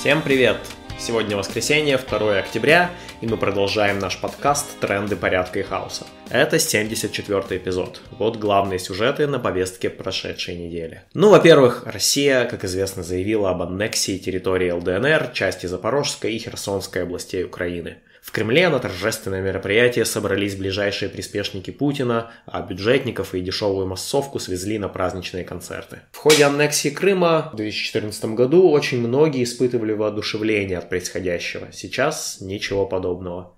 Всем привет! Сегодня воскресенье, 2 октября, и мы продолжаем наш подкаст «Тренды порядка и хаоса». Это 74 эпизод. Вот главные сюжеты на повестке прошедшей недели. Ну, во-первых, Россия, как известно, заявила об аннексии территории ЛДНР, части Запорожской и Херсонской областей Украины – в Кремле на торжественное мероприятие собрались ближайшие приспешники Путина, а бюджетников и дешевую массовку свезли на праздничные концерты. В ходе аннексии Крыма в 2014 году очень многие испытывали воодушевление от происходящего. Сейчас ничего подобного.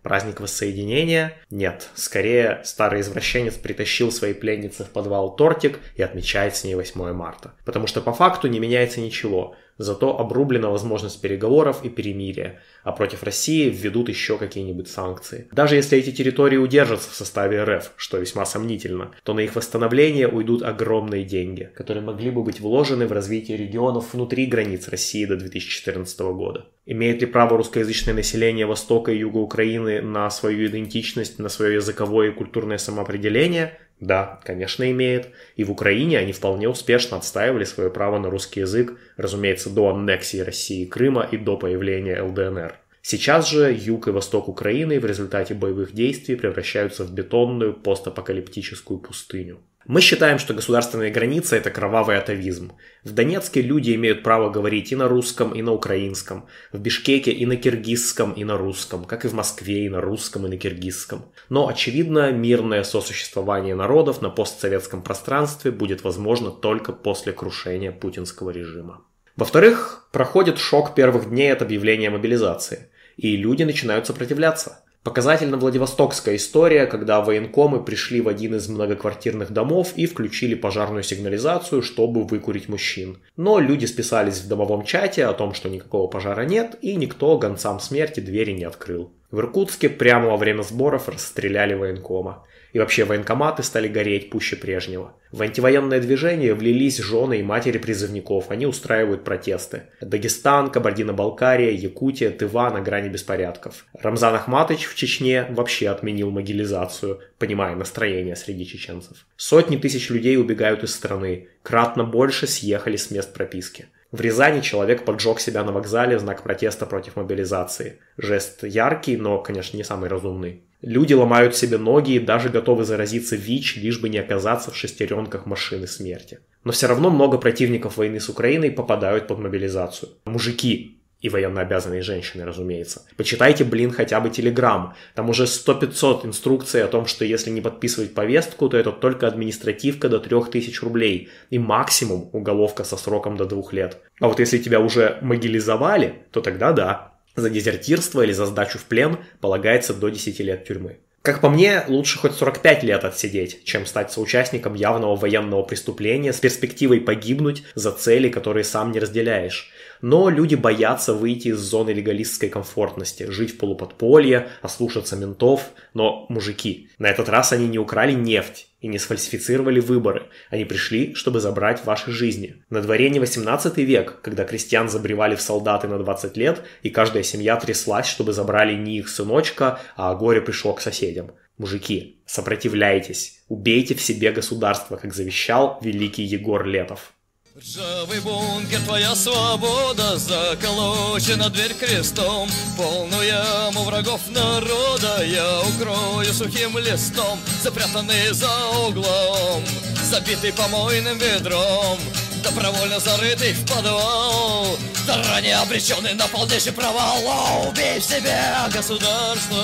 Праздник воссоединения? Нет. Скорее, старый извращенец притащил своей пленнице в подвал тортик и отмечает с ней 8 марта. Потому что по факту не меняется ничего. Зато обрублена возможность переговоров и перемирия, а против России введут еще какие-нибудь санкции. Даже если эти территории удержатся в составе РФ, что весьма сомнительно, то на их восстановление уйдут огромные деньги, которые могли бы быть вложены в развитие регионов внутри границ России до 2014 года. Имеет ли право русскоязычное население Востока и Юга Украины на свою идентичность, на свое языковое и культурное самоопределение? Да, конечно, имеет. И в Украине они вполне успешно отстаивали свое право на русский язык, разумеется, до аннексии России Крыма и до появления ЛДНР. Сейчас же юг и восток Украины в результате боевых действий превращаются в бетонную постапокалиптическую пустыню. Мы считаем, что государственные границы – это кровавый атовизм. В Донецке люди имеют право говорить и на русском, и на украинском. В Бишкеке и на киргизском, и на русском. Как и в Москве и на русском, и на киргизском. Но, очевидно, мирное сосуществование народов на постсоветском пространстве будет возможно только после крушения путинского режима. Во-вторых, проходит шок первых дней от объявления мобилизации. И люди начинают сопротивляться. Показательна Владивостокская история, когда военкомы пришли в один из многоквартирных домов и включили пожарную сигнализацию, чтобы выкурить мужчин. Но люди списались в домовом чате о том, что никакого пожара нет, и никто гонцам смерти двери не открыл. В Иркутске прямо во время сборов расстреляли военкома. И вообще военкоматы стали гореть пуще прежнего. В антивоенное движение влились жены и матери призывников, они устраивают протесты. Дагестан, Кабардино-Балкария, Якутия, Тыва на грани беспорядков. Рамзан Ахматович в Чечне вообще отменил могилизацию, понимая настроение среди чеченцев. Сотни тысяч людей убегают из страны, кратно больше съехали с мест прописки. В Рязани человек поджег себя на вокзале в знак протеста против мобилизации. Жест яркий, но, конечно, не самый разумный. Люди ломают себе ноги и даже готовы заразиться ВИЧ, лишь бы не оказаться в шестеренках машины смерти. Но все равно много противников войны с Украиной попадают под мобилизацию. Мужики, и военнообязанные женщины, разумеется. Почитайте, блин, хотя бы Телеграм. Там уже 100-500 инструкций о том, что если не подписывать повестку, то это только административка до 3000 рублей. И максимум уголовка со сроком до 2 лет. А вот если тебя уже могилизовали, то тогда да, за дезертирство или за сдачу в плен полагается до 10 лет тюрьмы. Как по мне, лучше хоть 45 лет отсидеть, чем стать соучастником явного военного преступления с перспективой погибнуть за цели, которые сам не разделяешь. Но люди боятся выйти из зоны легалистской комфортности, жить в полуподполье, ослушаться ментов. Но, мужики, на этот раз они не украли нефть и не сфальсифицировали выборы. Они пришли, чтобы забрать ваши жизни. На дворе не 18 век, когда крестьян забревали в солдаты на 20 лет, и каждая семья тряслась, чтобы забрали не их сыночка, а горе пришло к соседям. Мужики, сопротивляйтесь, убейте в себе государство, как завещал великий Егор Летов. Ржавый бункер, твоя свобода Заколочена дверь крестом. Полную яму врагов народа Я укрою сухим листом Запрятанный за углом Забитый помойным ведром. Добровольно зарытый в подвал Заранее обреченный на полнейший провал. О, Убей в себе государство!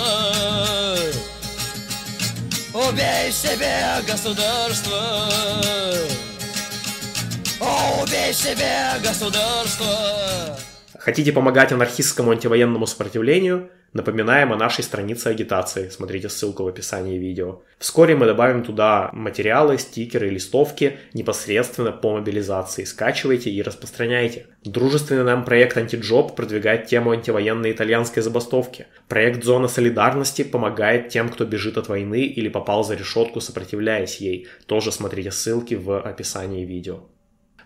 Убей в себе государство убей себе государство! Хотите помогать анархистскому антивоенному сопротивлению? Напоминаем о нашей странице агитации. Смотрите ссылку в описании видео. Вскоре мы добавим туда материалы, стикеры, листовки непосредственно по мобилизации. Скачивайте и распространяйте. Дружественный нам проект «Антиджоб» продвигает тему антивоенной итальянской забастовки. Проект «Зона солидарности» помогает тем, кто бежит от войны или попал за решетку, сопротивляясь ей. Тоже смотрите ссылки в описании видео.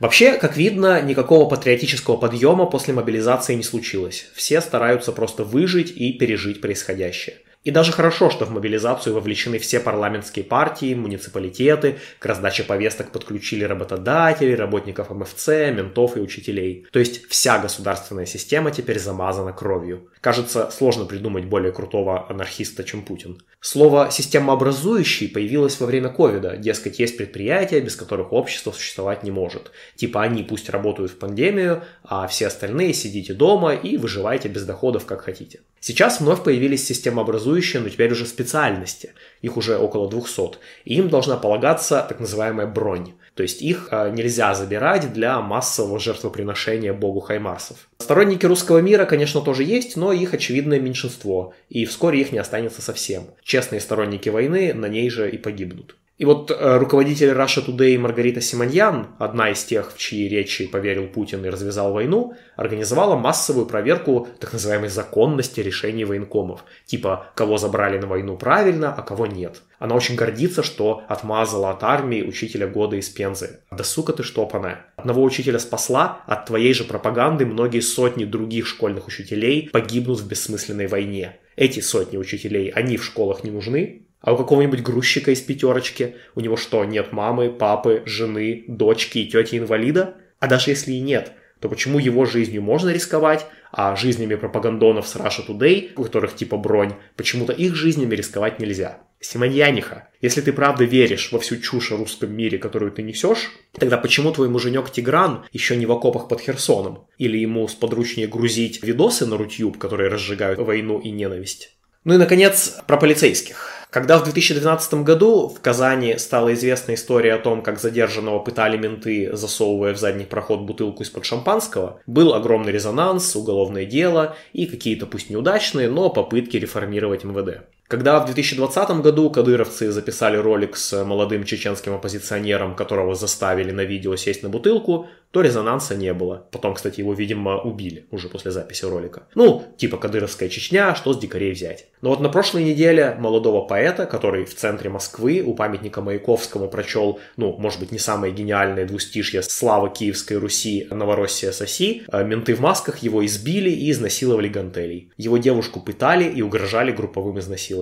Вообще, как видно, никакого патриотического подъема после мобилизации не случилось. Все стараются просто выжить и пережить происходящее. И даже хорошо, что в мобилизацию вовлечены все парламентские партии, муниципалитеты, к раздаче повесток подключили работодателей, работников МФЦ, ментов и учителей. То есть вся государственная система теперь замазана кровью. Кажется, сложно придумать более крутого анархиста, чем Путин. Слово «системообразующий» появилось во время ковида. Дескать, есть предприятия, без которых общество существовать не может. Типа они пусть работают в пандемию, а все остальные сидите дома и выживайте без доходов, как хотите. Сейчас вновь появились системообразующие, но теперь уже специальности. Их уже около 200. И им должна полагаться так называемая бронь. То есть их э, нельзя забирать для массового жертвоприношения богу Хаймарсов. Сторонники русского мира, конечно, тоже есть, но их очевидное меньшинство, и вскоре их не останется совсем. Честные сторонники войны на ней же и погибнут. И вот э, руководитель Russia Today Маргарита Симоньян, одна из тех, в чьи речи поверил Путин и развязал войну, организовала массовую проверку так называемой законности решений военкомов. Типа, кого забрали на войну правильно, а кого нет. Она очень гордится, что отмазала от армии учителя года из Пензы. Да сука ты штопаная. Одного учителя спасла, от твоей же пропаганды многие сотни других школьных учителей погибнут в бессмысленной войне. Эти сотни учителей, они в школах не нужны, а у какого-нибудь грузчика из пятерочки у него что, нет мамы, папы, жены, дочки и тети-инвалида? А даже если и нет, то почему его жизнью можно рисковать, а жизнями пропагандонов с Russia Today, у которых типа бронь, почему-то их жизнями рисковать нельзя? Симоньяниха, если ты правда веришь во всю чушь о русском мире, которую ты несешь, тогда почему твой муженек Тигран еще не в окопах под Херсоном? Или ему сподручнее грузить видосы на Рутюб, которые разжигают войну и ненависть? Ну и, наконец, про полицейских. Когда в 2012 году в Казани стала известна история о том, как задержанного пытали менты, засовывая в задний проход бутылку из-под шампанского, был огромный резонанс, уголовное дело и какие-то пусть неудачные, но попытки реформировать МВД. Когда в 2020 году кадыровцы записали ролик с молодым чеченским оппозиционером, которого заставили на видео сесть на бутылку, то резонанса не было. Потом, кстати, его, видимо, убили уже после записи ролика. Ну, типа кадыровская Чечня, что с дикарей взять. Но вот на прошлой неделе молодого поэта, который в центре Москвы у памятника Маяковскому прочел, ну, может быть, не самое гениальное двустишье «Слава Киевской Руси, Новороссия соси», э, менты в масках его избили и изнасиловали гантелей. Его девушку пытали и угрожали групповым изнасилованием.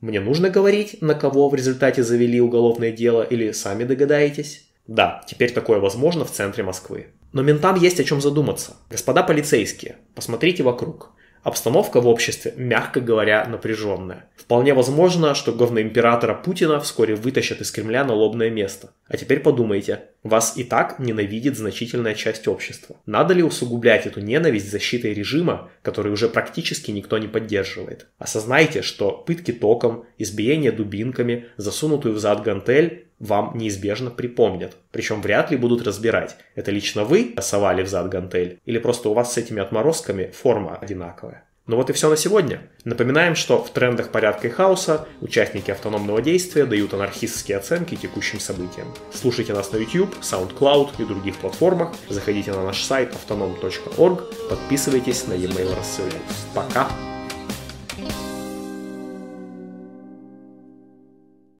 Мне нужно говорить, на кого в результате завели уголовное дело, или сами догадаетесь? Да, теперь такое возможно в центре Москвы. Но ментам есть о чем задуматься. Господа полицейские, посмотрите вокруг. Обстановка в обществе, мягко говоря, напряженная. Вполне возможно, что говноимператора Путина вскоре вытащат из Кремля на лобное место. А теперь подумайте, вас и так ненавидит значительная часть общества. Надо ли усугублять эту ненависть защитой режима, который уже практически никто не поддерживает? Осознайте, что пытки током, избиение дубинками, засунутую в зад гантель вам неизбежно припомнят. Причем вряд ли будут разбирать, это лично вы совали в зад гантель, или просто у вас с этими отморозками форма одинаковая. Ну вот и все на сегодня. Напоминаем, что в трендах порядка и хаоса участники автономного действия дают анархистские оценки текущим событиям. Слушайте нас на YouTube, SoundCloud и других платформах. Заходите на наш сайт autonom.org, подписывайтесь на e-mail рассылку. Пока!